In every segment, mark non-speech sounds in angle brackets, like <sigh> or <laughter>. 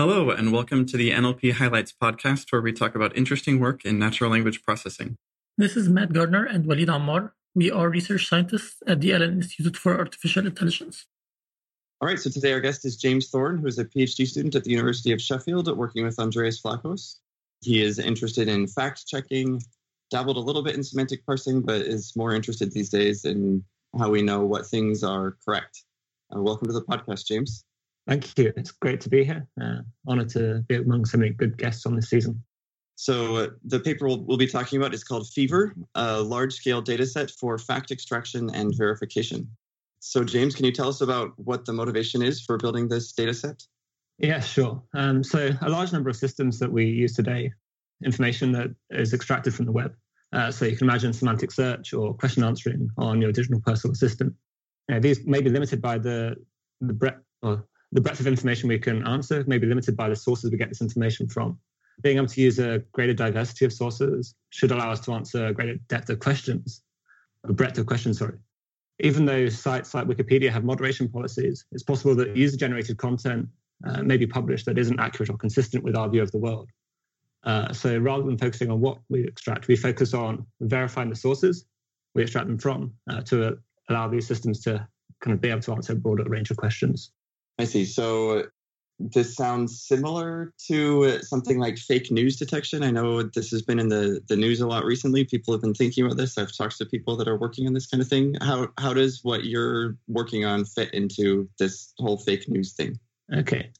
Hello, and welcome to the NLP Highlights podcast, where we talk about interesting work in natural language processing. This is Matt Gardner and Walid Ammar. We are research scientists at the Allen Institute for Artificial Intelligence. All right, so today our guest is James Thorne, who is a PhD student at the University of Sheffield working with Andreas Vlachos. He is interested in fact checking, dabbled a little bit in semantic parsing, but is more interested these days in how we know what things are correct. Uh, welcome to the podcast, James. Thank you. It's great to be here. Uh, honored to be among so many good guests on this season. So, uh, the paper we'll, we'll, be talking about is called Fever, a large scale data set for fact extraction and verification. So, James, can you tell us about what the motivation is for building this data set? Yeah, sure. Um, so, a large number of systems that we use today, information that is extracted from the web. Uh, so, you can imagine semantic search or question answering on your digital personal assistant. these may be limited by the, the breadth or the breadth of information we can answer may be limited by the sources we get this information from. Being able to use a greater diversity of sources should allow us to answer a greater depth of questions, a breadth of questions, sorry. Even though sites like Wikipedia have moderation policies, it's possible that user generated content uh, may be published that isn't accurate or consistent with our view of the world. Uh, so rather than focusing on what we extract, we focus on verifying the sources we extract them from uh, to allow these systems to kind of be able to answer a broader range of questions. I see. So this sounds similar to something like fake news detection. I know this has been in the, the news a lot recently. People have been thinking about this. I've talked to people that are working on this kind of thing. How how does what you're working on fit into this whole fake news thing? Okay.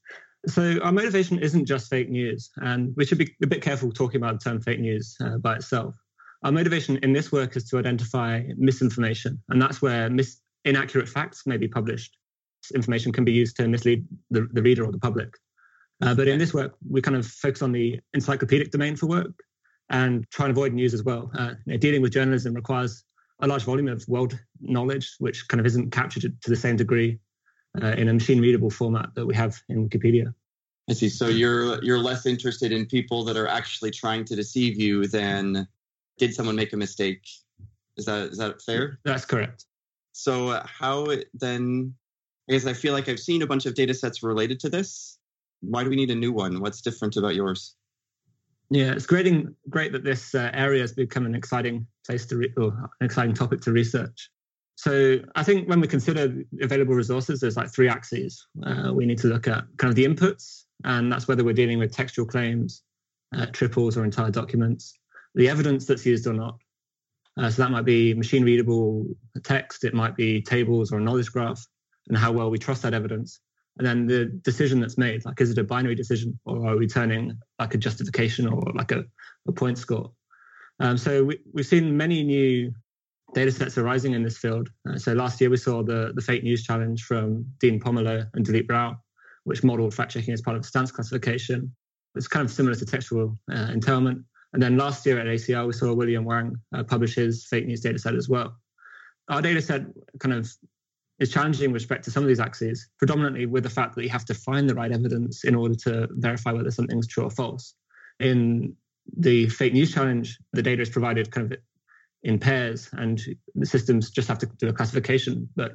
So our motivation isn't just fake news, and we should be a bit careful talking about the term fake news uh, by itself. Our motivation in this work is to identify misinformation, and that's where mis- inaccurate facts may be published information can be used to mislead the, the reader or the public. Uh, but in this work, we kind of focus on the encyclopedic domain for work and try and avoid news as well. Uh, you know, dealing with journalism requires a large volume of world knowledge, which kind of isn't captured to the same degree uh, in a machine readable format that we have in Wikipedia. I see. So you're you're less interested in people that are actually trying to deceive you than did someone make a mistake? Is that is that fair? That's correct. So how then because I feel like I've seen a bunch of data sets related to this. Why do we need a new one? What's different about yours? Yeah, it's great, great that this uh, area has become an exciting place to re- or an exciting topic to research. So I think when we consider available resources, there's like three axes. Uh, we need to look at kind of the inputs, and that's whether we're dealing with textual claims, uh, triples, or entire documents. The evidence that's used or not. Uh, so that might be machine readable text, it might be tables or a knowledge graph and how well we trust that evidence. And then the decision that's made, like, is it a binary decision or are we turning like a justification or like a, a point score? Um, so we, we've seen many new data sets arising in this field. Uh, so last year we saw the, the fake news challenge from Dean Pomerleau and Dileep Rao, which modeled fact checking as part of stance classification. It's kind of similar to textual uh, entailment. And then last year at ACL, we saw William Wang uh, publish his fake news data set as well. Our data set kind of is challenging with respect to some of these axes, predominantly with the fact that you have to find the right evidence in order to verify whether something's true or false. In the fake news challenge, the data is provided kind of in pairs, and the systems just have to do a classification. But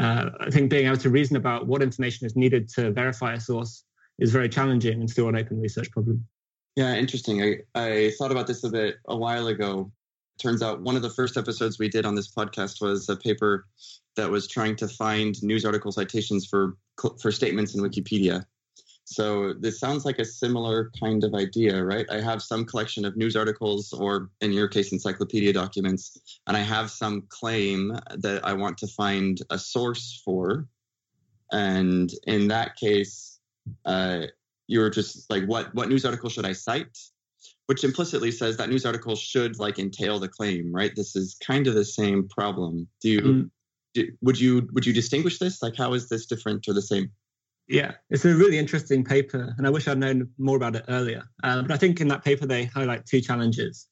uh, I think being able to reason about what information is needed to verify a source is very challenging and still an open research problem. Yeah, interesting. I, I thought about this a bit a while ago. Turns out one of the first episodes we did on this podcast was a paper that was trying to find news article citations for for statements in Wikipedia. So this sounds like a similar kind of idea, right? I have some collection of news articles, or in your case, encyclopedia documents, and I have some claim that I want to find a source for. And in that case, uh, you're just like, what what news article should I cite? Which implicitly says that news article should like entail the claim, right? This is kind of the same problem. Do you mm would you would you distinguish this? Like, how is this different or the same? Yeah, it's a really interesting paper, and I wish I'd known more about it earlier. Um, but I think in that paper they highlight two challenges.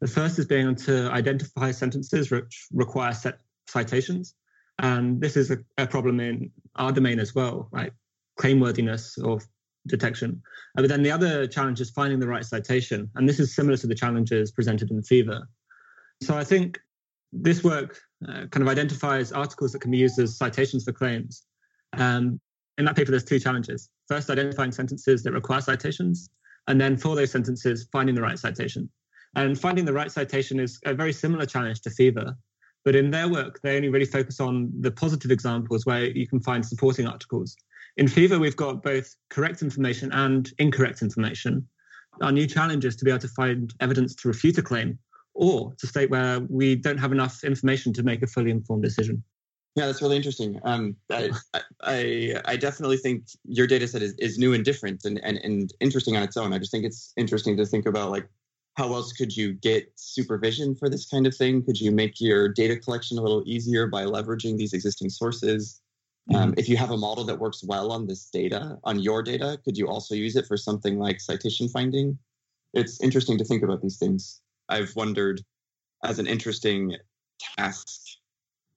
The first is being able to identify sentences which require set citations, and this is a, a problem in our domain as well, right? Claimworthiness or detection. Uh, but then the other challenge is finding the right citation, and this is similar to the challenges presented in Fever. So I think this work uh, kind of identifies articles that can be used as citations for claims. Um, in that paper, there's two challenges. first identifying sentences that require citations, and then for those sentences, finding the right citation. And finding the right citation is a very similar challenge to Fever, but in their work, they only really focus on the positive examples where you can find supporting articles. In Fever, we've got both correct information and incorrect information. Our new challenge is to be able to find evidence to refute a claim or to state where we don't have enough information to make a fully informed decision. Yeah, that's really interesting. Um, I, I, I definitely think your data set is, is new and different and, and, and interesting on its own. I just think it's interesting to think about like how else could you get supervision for this kind of thing? Could you make your data collection a little easier by leveraging these existing sources? Um, mm-hmm. Um, if you have a model that works well on this data, on your data, could you also use it for something like citation finding? It's interesting to think about these things. I've wondered as an interesting task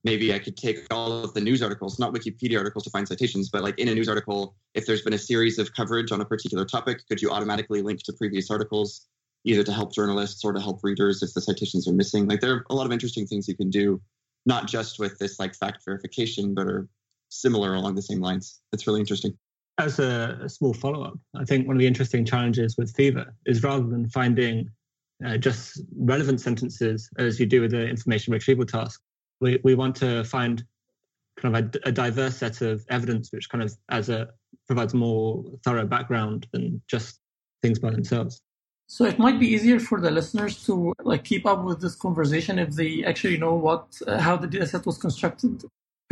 maybe I could take all of the news articles, not Wikipedia articles to find citations, but like in a news article, if there's been a series of coverage on a particular topic, could you automatically link to previous articles, either to help journalists or to help readers if the citations are missing? Like there are a lot of interesting things you can do, not just with this like fact verification, but are similar along the same lines. That's really interesting. As a, a small follow up, I think one of the interesting challenges with Fever is rather than finding uh, just relevant sentences as you do with the information retrieval task, we, we want to find kind of a, a, diverse set of evidence which kind of as a provides more thorough background than just things by themselves so it might be easier for the listeners to like keep up with this conversation if they actually know what uh, how the dataset was constructed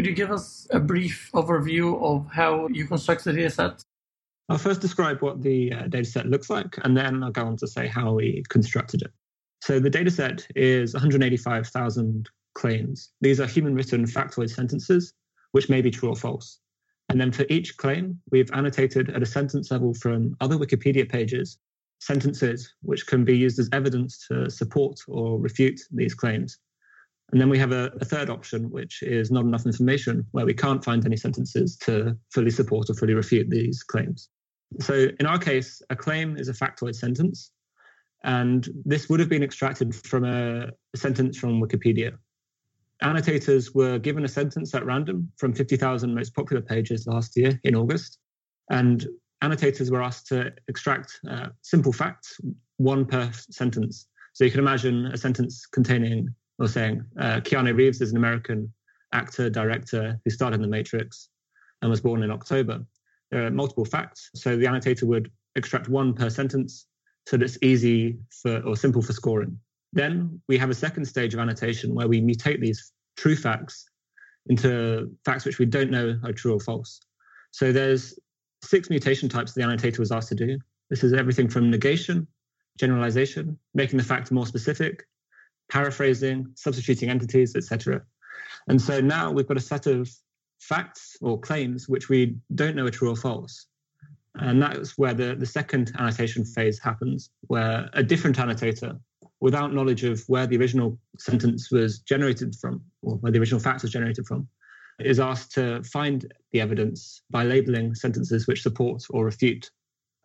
could you give us a brief overview of how you construct the dataset i'll first describe what the uh, dataset looks like and then i'll go on to say how we constructed it so the dataset is 185000 claims. These are human written factoid sentences, which may be true or false. And then for each claim, we've annotated at a sentence level from other Wikipedia pages sentences which can be used as evidence to support or refute these claims. And then we have a, a, third option, which is not enough information, where we can't find any sentences to fully support or fully refute these claims. So in our case, a claim is a factoid sentence. And this would have been extracted from a, sentence from Wikipedia annotators were given a sentence at random from 50,000 most popular pages last year in August. And annotators were asked to extract uh, simple facts, one per sentence. So you can imagine a sentence containing or saying uh, Keanu Reeves is an American actor, director who starred in The Matrix and was born in October. There are multiple facts. So the annotator would extract one per sentence so that it's easy for or simple for scoring. Then we have a second stage of annotation where we mutate these true facts into facts which we don't know are true or false. So there's six mutation types the annotator was asked to do. This is everything from negation, generalization, making the fact more specific, paraphrasing, substituting entities, etc. And so now we've got a set of facts or claims which we don't know are true or false. And that's where the, the second annotation phase happens, where a different annotator without knowledge of where the original sentence was generated from or where the original fact was generated from is asked to find the evidence by labeling sentences which support or refute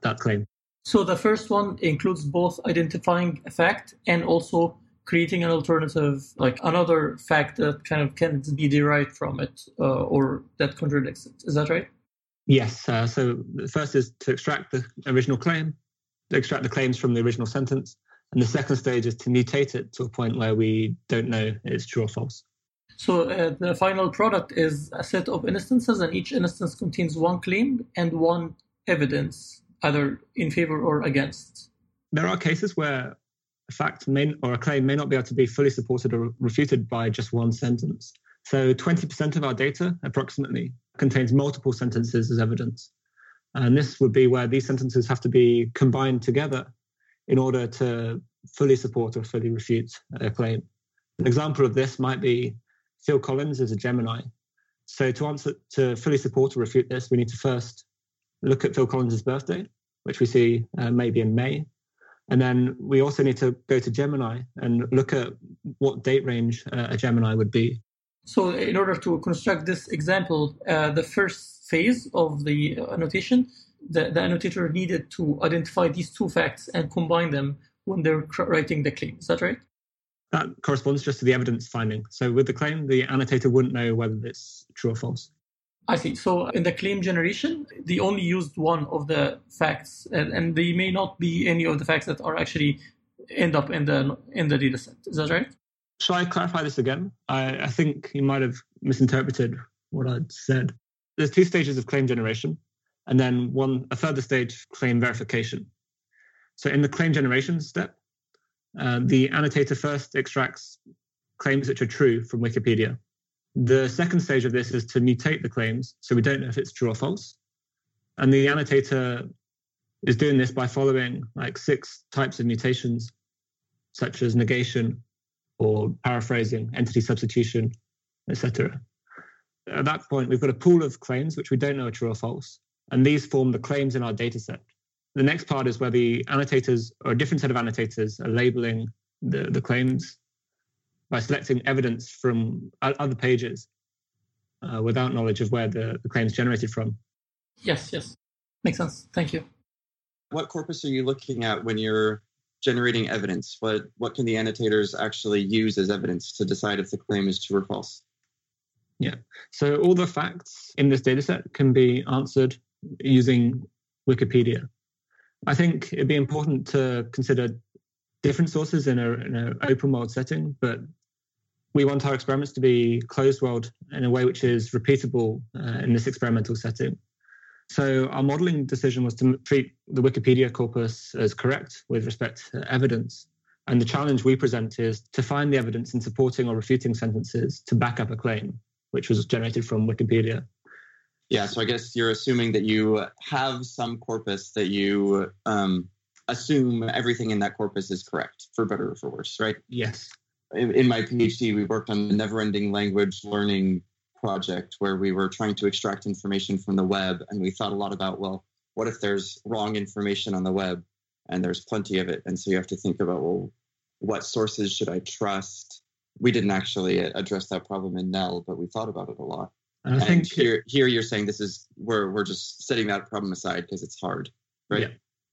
that claim. So the first one includes both identifying a fact and also creating an alternative, like another fact that kind of can be derived from it uh, or that contradicts it. Is that right? Yes. Uh, so the first is to extract the original claim, to extract the claims from the original sentence, and the second stage is to mutate it to a point where we don't know it's true or false. So uh, the final product is a set of instances, and each instance contains one claim and one evidence, either in favor or against. There are cases where a fact may, or a claim may not be able to be fully supported or refuted by just one sentence. So 20% of our data, approximately, contains multiple sentences as evidence. And this would be where these sentences have to be combined together in order to fully support or fully refute a claim. An example of this might be Phil Collins is a Gemini. So to answer to fully support or refute this, we need to first look at Phil Collins' birthday, which we see uh, maybe in May. And then we also need to go to Gemini and look at what date range uh, a Gemini would be. So, in order to construct this example, uh, the first phase of the annotation the, the annotator needed to identify these two facts and combine them when they're writing the claim. Is that right? That corresponds just to the evidence finding. So with the claim, the annotator wouldn't know whether it's true or false. I see. So in the claim generation, they only used one of the facts, and, and they may not be any of the facts that are actually end up in the in the data set. Is that right? Shall I clarify this again? I, I think you might have misinterpreted what I'd said. There's two stages of claim generation, and then one a further stage claim verification. So in the claim generation step, uh, the annotator first extracts claims which are true from Wikipedia the second stage of this is to mutate the claims, so we don't know if it's true or false. And the annotator is doing this by following like six types of mutations, such as negation or paraphrasing, entity substitution, etc. At that point, we've got a pool of claims which we don't know are true or false, and these form the claims in our data set. The next part is where the annotators, or a different set of annotators, are labeling the, the claims by selecting evidence from other pages uh, without knowledge of where the, the claim is generated from. Yes, yes. Makes sense. Thank you. What corpus are you looking at when you're generating evidence? What what can the annotators actually use as evidence to decide if the claim is true or false? Yeah. So all the facts in this dataset can be answered using Wikipedia. I think it'd be important to consider different sources in an open world setting, but we want our experiments to be closed world in a way which is repeatable uh, in this experimental setting. So our modeling decision was to treat the Wikipedia corpus as correct with respect to evidence. And the challenge we present is to find the evidence in supporting or refuting sentences to back up a claim, which was generated from Wikipedia. Yeah, so I guess you're assuming that you have some corpus that you um, assume everything in that corpus is correct, for better or for worse, right? Yes in, in my PhD, we worked on the never-ending language learning project where we were trying to extract information from the web, and we thought a lot about, well, what if there's wrong information on the web, and there's plenty of it, and so you have to think about, well, what sources should I trust? We didn't actually address that problem in NELL, but we thought about it a lot. And I think here, here you're saying this is we're we're just setting that problem aside because it's hard, right? Yeah.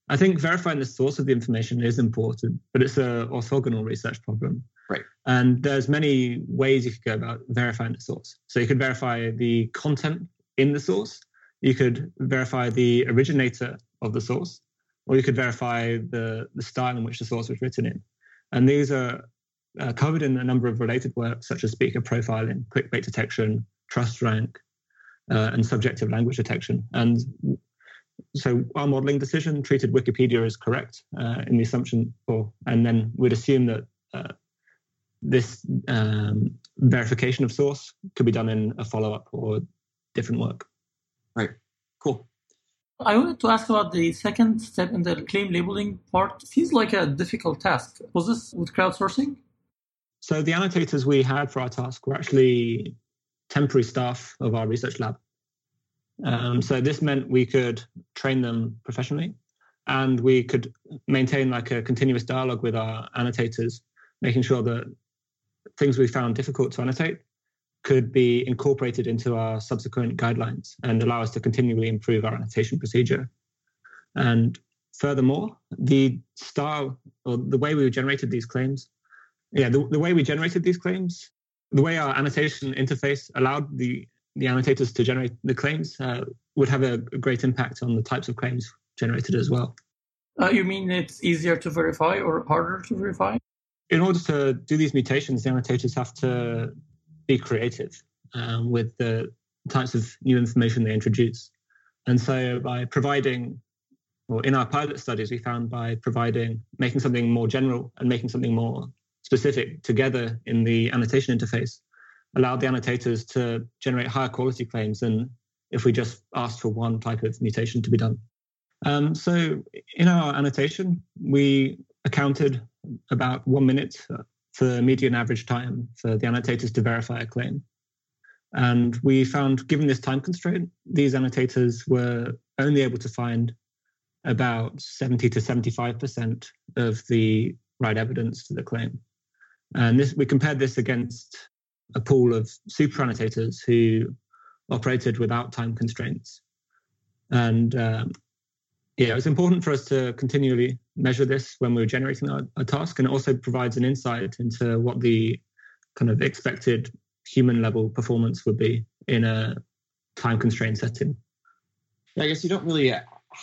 I think verifying the source of the information is important, but it's a orthogonal research problem. Right. And there's many ways you could go about verifying the source. So you could verify the content in the source, you could verify the originator of the source, or you could verify the, the style in which the source was written in. And these are uh, covered in a number of related works, such as speaker profiling, clickbait detection, trust rank, uh, and subjective language detection. And so our modeling decision treated Wikipedia as correct uh, in the assumption, or and then we'd assume that uh, this um, verification of source could be done in a follow up or different work. Right. Cool. I wanted to ask about the second step in the claim labeling part. It seems like a difficult task. Was this with crowdsourcing? So the annotators we had for our task were actually temporary staff of our research lab. Um, so this meant we could train them professionally and we could maintain like a continuous dialogue with our annotators, making sure that things we found difficult to annotate could be incorporated into our subsequent guidelines and allow us to continually improve our annotation procedure. And furthermore, the style or the way we generated these claims, yeah, the, the way we generated these claims, the way our annotation interface allowed the, the annotators to generate the claims uh, would have a, great impact on the types of claims generated as well. Uh, you mean it's easier to verify or harder to verify? In order to do these mutations, the annotators have to be creative um, with the types of new information they introduce. And so by providing, or in our pilot studies, we found by providing, making something more general and making something more specific together in the annotation interface allowed the annotators to generate higher quality claims than if we just asked for one type of mutation to be done. Um, so in our annotation, we accounted about one minute for median average time for the annotators to verify a claim. And we found, given this time constraint, these annotators were only able to find about 70 to 75% of the right evidence to the claim. And this, we compared this against a pool of super annotators who operated without time constraints. And um, yeah, it's important for us to continually measure this when we're generating our, task, and it also provides an insight into what the kind of expected human level performance would be in a time constrained setting. I guess you don't really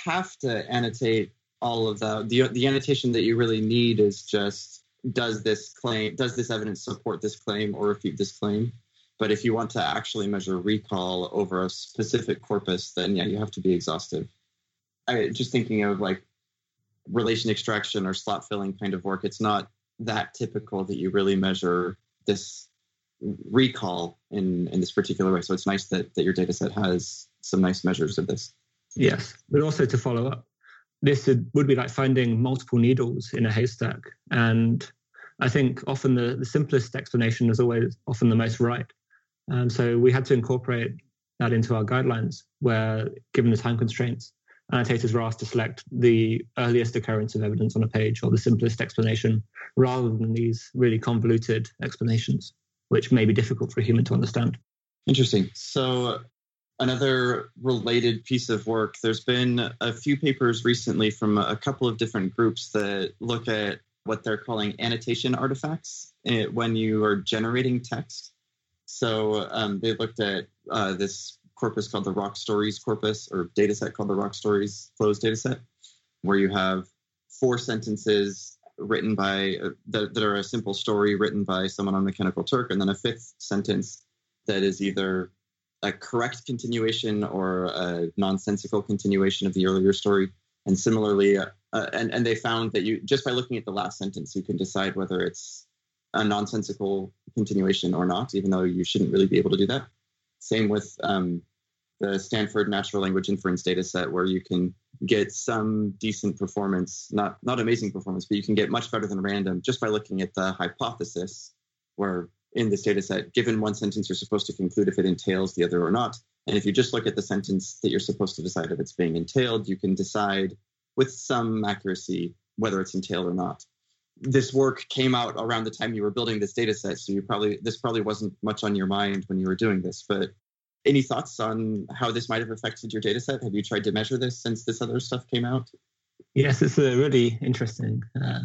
have to annotate all of. The, the annotation that you really need is just does this claim, does this evidence support this claim or refute this claim? But if you want to actually measure recall over a specific corpus, then yeah, you have to be exhaustive. I just thinking of like relation extraction or slot filling kind of work. It's not that typical that you really measure this recall in in this particular way. So it's nice that that your data set has some nice measures of this. Yes, but also to follow up, this would be like finding multiple needles in a haystack, and I think often the, the simplest explanation is always often the most right. Um, so we had to incorporate that into our guidelines, where given the time constraints, annotators were asked to select the earliest occurrence of evidence on a page or the simplest explanation, rather than these really convoluted explanations, which may be difficult for a human to understand. Interesting. So another related piece of work there's been a few papers recently from a couple of different groups that look at what they're calling annotation artifacts eh, when you are generating text so um, they looked at uh, this corpus called the ROCStories corpus or data set called the ROCStories Cloze data set where you have four sentences written by uh, that, that are a simple story written by someone on mechanical turk and then a fifth sentence that is either a correct continuation or a nonsensical continuation of the earlier story. And similarly, uh, uh, and, and they found that you just by looking at the last sentence, you can decide whether it's a nonsensical continuation or not, even though you shouldn't really be able to do that. Same with um, the Stanford Natural Language Inference data set, where you can get some decent performance, not not amazing performance, but you can get much better than random just by looking at the hypothesis, where in this data set, given one sentence, you're supposed to conclude if it entails the other or not. And if you just look at the sentence that you're supposed to decide if it's being entailed, you can decide with some accuracy whether it's entailed or not. This work came out around the time you were building this data set, so you probably this probably wasn't much on your mind when you were doing this. But any thoughts on how this might have affected your data set? Have you tried to measure this since this other stuff came out? Yes, it's a really interesting uh,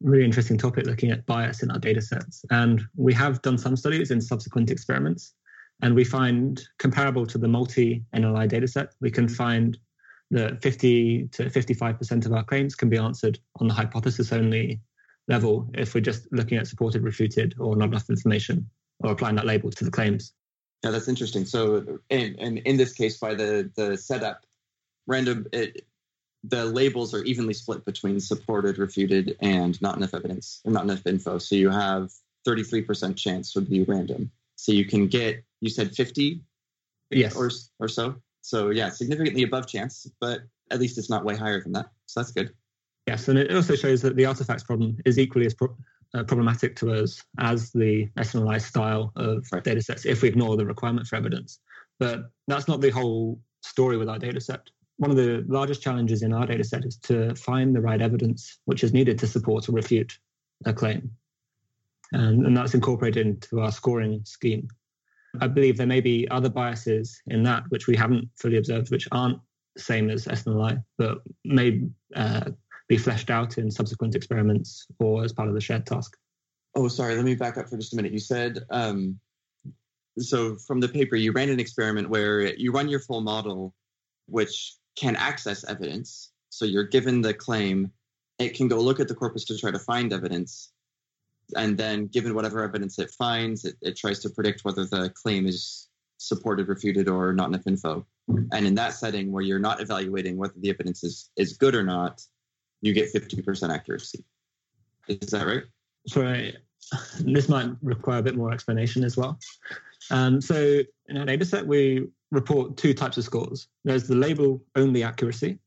really interesting topic looking at bias in our data sets. And we have done some studies in subsequent experiments, and we find comparable to the multi NLI data set, we can find that 50 to 55% of our claims can be answered on the hypothesis only level if we're just looking at supported, refuted, or not enough information, or applying that label to the claims. Yeah, that's interesting. So, and, and in this case, by the the setup, random it, the labels are evenly split between supported, refuted, and not enough evidence or not enough info. So you have 33% chance would be random. So you can get, you said 50 yes. or, or so. So yeah, significantly above chance, but at least it's not way higher than that. So that's good. Yes, and it also shows that the artifacts problem is equally as pro- uh, problematic to us as the SNLI style of right. data sets if we ignore the requirement for evidence. But that's not the whole story with our data set one of the largest challenges in our data set is to find the right evidence which is needed to support or refute a claim. And, and that's incorporated into our scoring scheme. I believe there may be other biases in that which we haven't fully observed, which aren't the same as SNLI, but may uh, be fleshed out in subsequent experiments or as part of the shared task. Oh, sorry. Let me back up for just a minute. You said um, so from the paper, you ran an experiment where you run your full model, which can access evidence. So you're given the claim, it can go look at the corpus to try to find evidence. And then, given whatever evidence it finds, it, it tries to predict whether the claim is supported, refuted, or not enough info. And in that setting, where you're not evaluating whether the evidence is, is good or not, you get 50% accuracy. Is that right? Sorry, <laughs> this might require a bit more explanation as well. Um, so in our data set, we report two types of scores. There's the label only accuracy,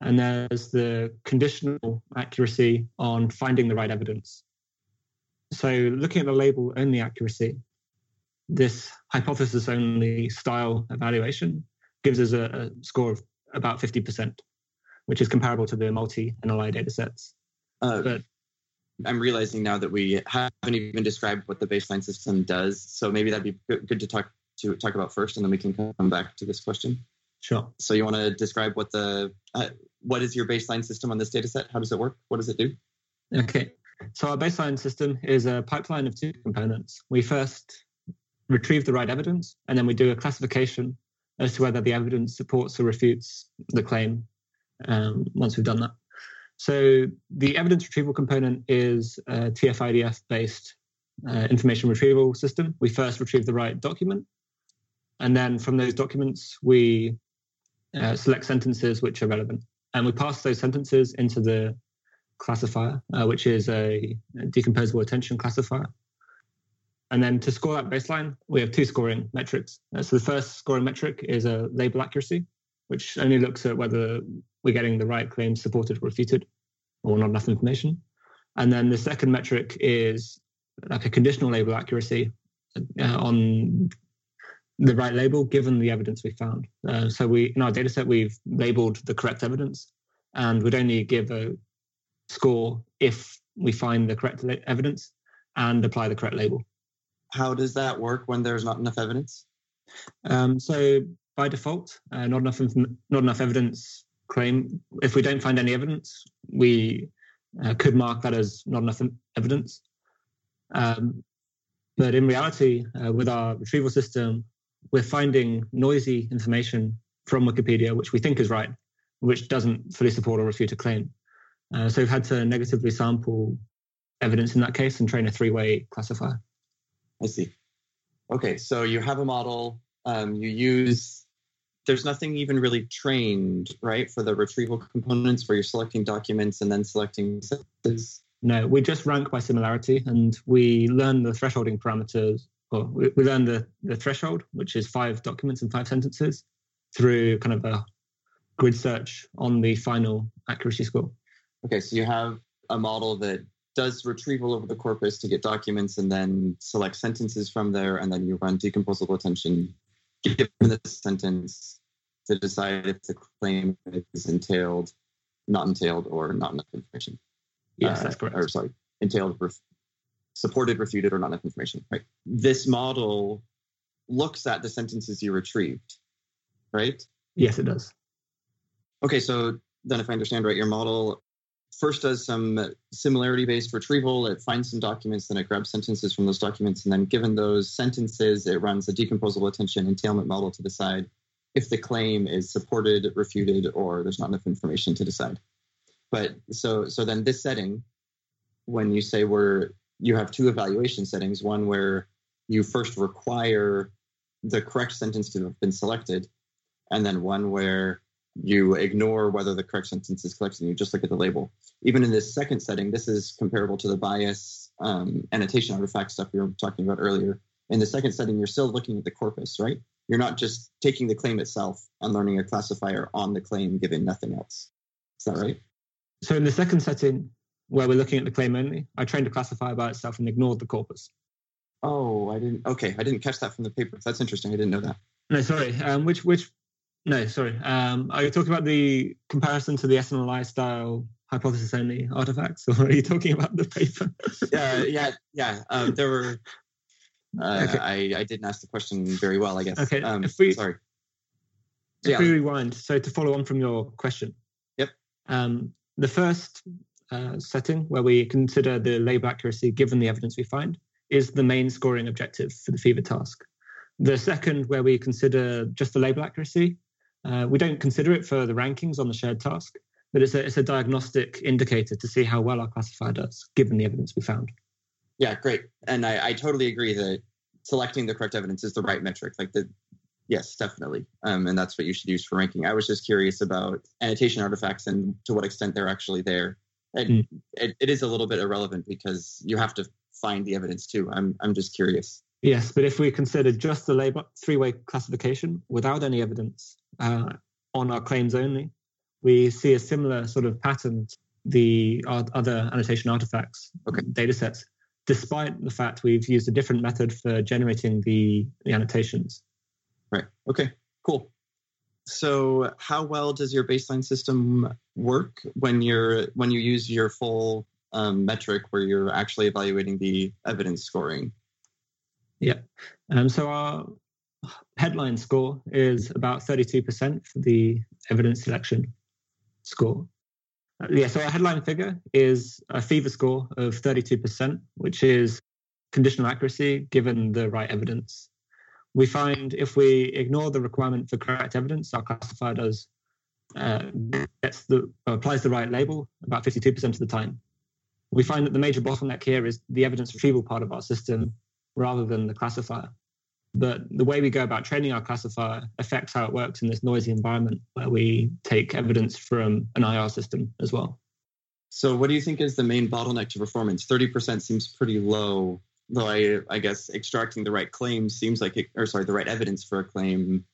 and there's the conditional accuracy on finding the right evidence. So looking at the label only accuracy, this hypothesis only style evaluation gives us a, a score of about 50%, which is comparable to the multi NLI data sets. Uh, but I'm realizing now that we haven't even described what the baseline system does. So maybe that'd be good to talk to talk about first, and then we can come back to this question. Sure. So you want to describe what the uh, what is your baseline system on this data set? How does it work? What does it do? Okay. So our baseline system is a pipeline of two components. We first retrieve the right evidence, and then we do a classification as to whether the evidence supports or refutes the claim um, once we've done that. So the evidence retrieval component is a TF-IDF based uh, information retrieval system. We first retrieve the right document, and then from those documents, we uh, select sentences which are relevant. And we pass those sentences into the classifier, uh, which is a decomposable attention classifier. And then to score that baseline, we have two scoring metrics. Uh, so the first scoring metric is a label accuracy, which only looks at whether we're getting the right claims supported or refuted or not enough information. And then the second metric is like a conditional label accuracy uh, on the right label given the evidence we found. Uh, so we in our data set we've labeled the correct evidence and would only give a score if we find the correct evidence and apply the correct label. How does that work when there's not enough evidence? Um, so by default, uh, not enough not enough evidence claim. If we don't find any evidence, we uh, could mark that as not enough evidence. Um, but in reality, uh, with our retrieval system, we're finding noisy information from Wikipedia, which we think is right, which doesn't fully support or refute a claim. Uh, so we've had to negatively sample evidence in that case and train a three-way classifier. I see. Okay, so you have a model. Um, you use. There's nothing even really trained, right, for the retrieval components where you're selecting documents and then selecting sentences. No, we just rank by similarity, and we learn the thresholding parameters. Or we, we learn the, the threshold, which is five documents and five sentences, through kind of a grid search on the final accuracy score. Okay, so you have a model that does retrieval over the corpus to get documents and then select sentences from there, and then you run decomposable attention given the sentence to decide if the claim is entailed, not entailed, or not enough information. Yes, uh, that's correct. Or sorry, entailed, ref- supported, refuted, or not enough information. Right. This model looks at the sentences you retrieved, right? Yes, it does. Okay, so then if I understand right, your model first does some similarity based retrieval. It finds some documents, then it grabs sentences from those documents, and then given those sentences, it runs a decomposable attention entailment model to decide if the claim is supported, refuted, or there's not enough information to decide. But so so then this setting, when you say we're you have two evaluation settings, one where you first require the correct sentence to have been selected, and then one where you ignore whether the correct sentence is collected and you just look at the label. Even in this second setting, this is comparable to the bias um, annotation artifact stuff we were talking about earlier. In the second setting, you're still looking at the corpus, right? You're not just taking the claim itself and learning a classifier on the claim given nothing else. Is that right? So in the second setting, where we're looking at the claim only, I trained a classifier by itself and ignored the corpus. Oh, I didn't. Okay, I didn't catch that from the paper. That's interesting. I didn't know that. No, sorry. Um, which which no, sorry. Um, are you talking about the comparison to the SNLI style hypothesis only artifacts, or are you talking about the paper? yeah, <laughs> yeah, yeah. Um, there were. Uh, okay. I, I didn't ask the question very well, I guess. Okay. Um, if we, sorry. If yeah. we rewind, so to follow on from your question. Yep. Um, the first uh, setting where we consider the label accuracy given the evidence we find is the main scoring objective for the fever task. The second, where we consider just the label accuracy, uh, we don't consider it for the rankings on the shared task, but it's a, it's a diagnostic indicator to see how well our classifier does, given the evidence we found. Yeah, great. And I, I totally agree that selecting the correct evidence is the right metric. Like the, yes, definitely. Um, and that's what you should use for ranking. I was just curious about annotation artifacts and to what extent they're actually there. And mm. it, it is a little bit irrelevant because you have to find the evidence too. I'm, I'm just curious. Yes, but if we consider just the label three-way classification without any evidence uh, on our claims only, we see a similar sort of pattern to the other annotation artifacts okay. data sets, despite the fact we've used a different method for generating the, the annotations. Right. Okay. Cool. So, how well does your baseline system work when you're when you use your full um, metric where you're actually evaluating the evidence scoring? Yeah. Um, so our headline score is about 32% for the evidence selection score. Uh, yeah, so our headline figure is a fever score of 32%, which is conditional accuracy given the right evidence we find if we ignore the requirement for correct evidence, our classifier does uh, gets the applies the right label about 52% of the time. We find that the major bottleneck here is the evidence retrieval part of our system rather than the classifier. But the way we go about training our classifier affects how it works in this noisy environment where we take evidence from an IR system as well. So, what do you think is the main bottleneck to performance? 30% seems pretty low, though I, I guess extracting the right claim seems like, it, or sorry, the right evidence for a claim.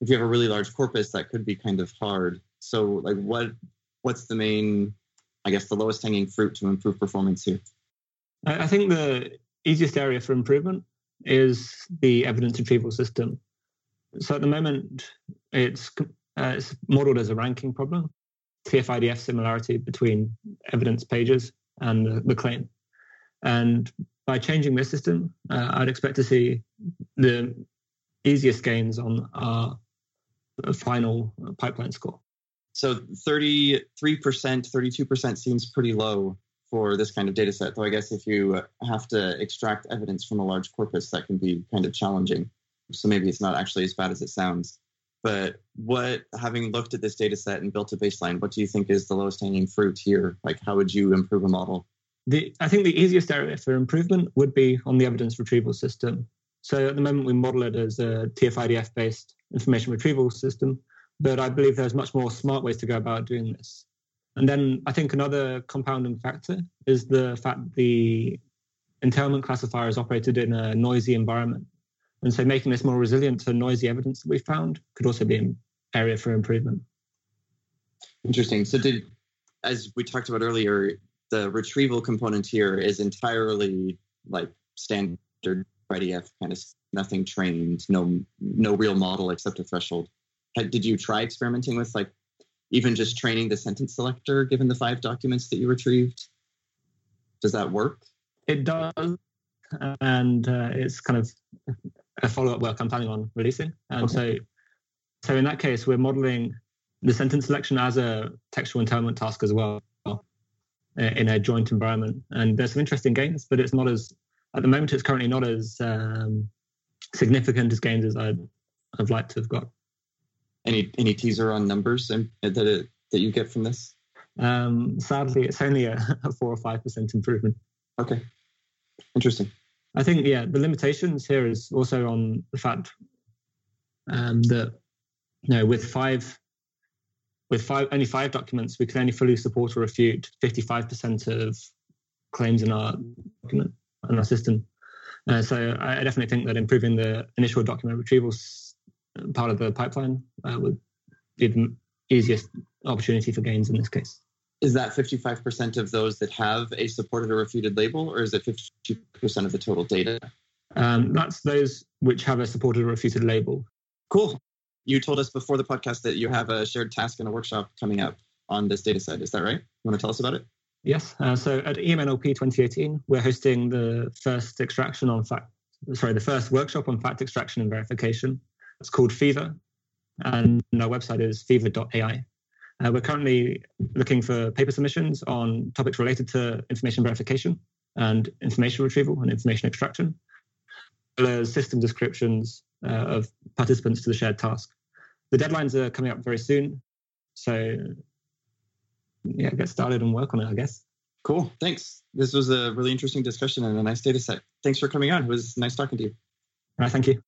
If you have a really large corpus, that could be kind of hard. So, like, what what's the main, I guess, the lowest hanging fruit to improve performance here? I think the easiest area for improvement is the evidence retrieval system. So at the moment, it's, uh, it's modeled as a ranking problem, TF-IDF similarity between evidence pages and the, the claim. And by changing this system, uh, I'd expect to see the easiest gains on our final pipeline score. So 33%, 32% seems pretty low for this kind of data set. Though I guess if you uh, have to extract evidence from a large corpus, that can be kind of challenging. So maybe it's not actually as bad as it sounds. But what, having looked at this data set and built a baseline, what do you think is the lowest hanging fruit here? Like, how would you improve a model? The, I think the easiest area for improvement would be on the evidence retrieval system. So at the moment, we model it as a TF-IDF based information retrieval system, but I believe there's much more smart ways to go about doing this. And then I think another compounding factor is the fact the entailment classifier is operated in a noisy environment. And so making this more resilient to noisy evidence that we found could also be an area for improvement. Interesting. So did as we talked about earlier, the retrieval component here is entirely like standard IDF kind of nothing trained, no no real model except a threshold. Did you try experimenting with like even just training the sentence selector given the five documents that you retrieved? Does that work? It does. And uh, it's kind of a follow up work I'm planning on releasing. And okay. so, so in that case, we're modeling the sentence selection as a textual entailment task as well uh, in a joint environment. And there's some interesting gains, but it's not as, at the moment, it's currently not as um, significant as gains as I'd, I'd like to have got. Any any teaser on numbers that it, that you get from this? Um, sadly, it's only a, a four or five percent improvement. Okay, interesting. I think yeah, the limitations here is also on the fact um, that you know with five with five only five documents, we can only fully support or refute fifty five percent of claims in our document in our system. Uh, so I, I definitely think that improving the initial document retrieval part of the pipeline uh, would be the easiest opportunity for gains in this case. Is that 55% of those that have a supported or refuted label, or is it 50% of the total data? Um, that's those which have a supported or refuted label. Cool. You told us before the podcast that you have a shared task and a workshop coming up on this data set. Is that right? You want to tell us about it? Yes. Uh, so at EMNLP 2018, we're hosting the first extraction on fact, sorry, the first workshop on fact extraction and verification. It's called Fever, and our website is fever.ai. Uh, we're currently looking for paper submissions on topics related to information verification and information retrieval and information extraction, as well as system descriptions uh, of participants to the shared task. The deadlines are coming up very soon, so yeah, get started and work on it, I guess. Cool. Thanks. This was a really interesting discussion and a nice data set. Thanks for coming on. It was nice talking to you. All right. Thank you.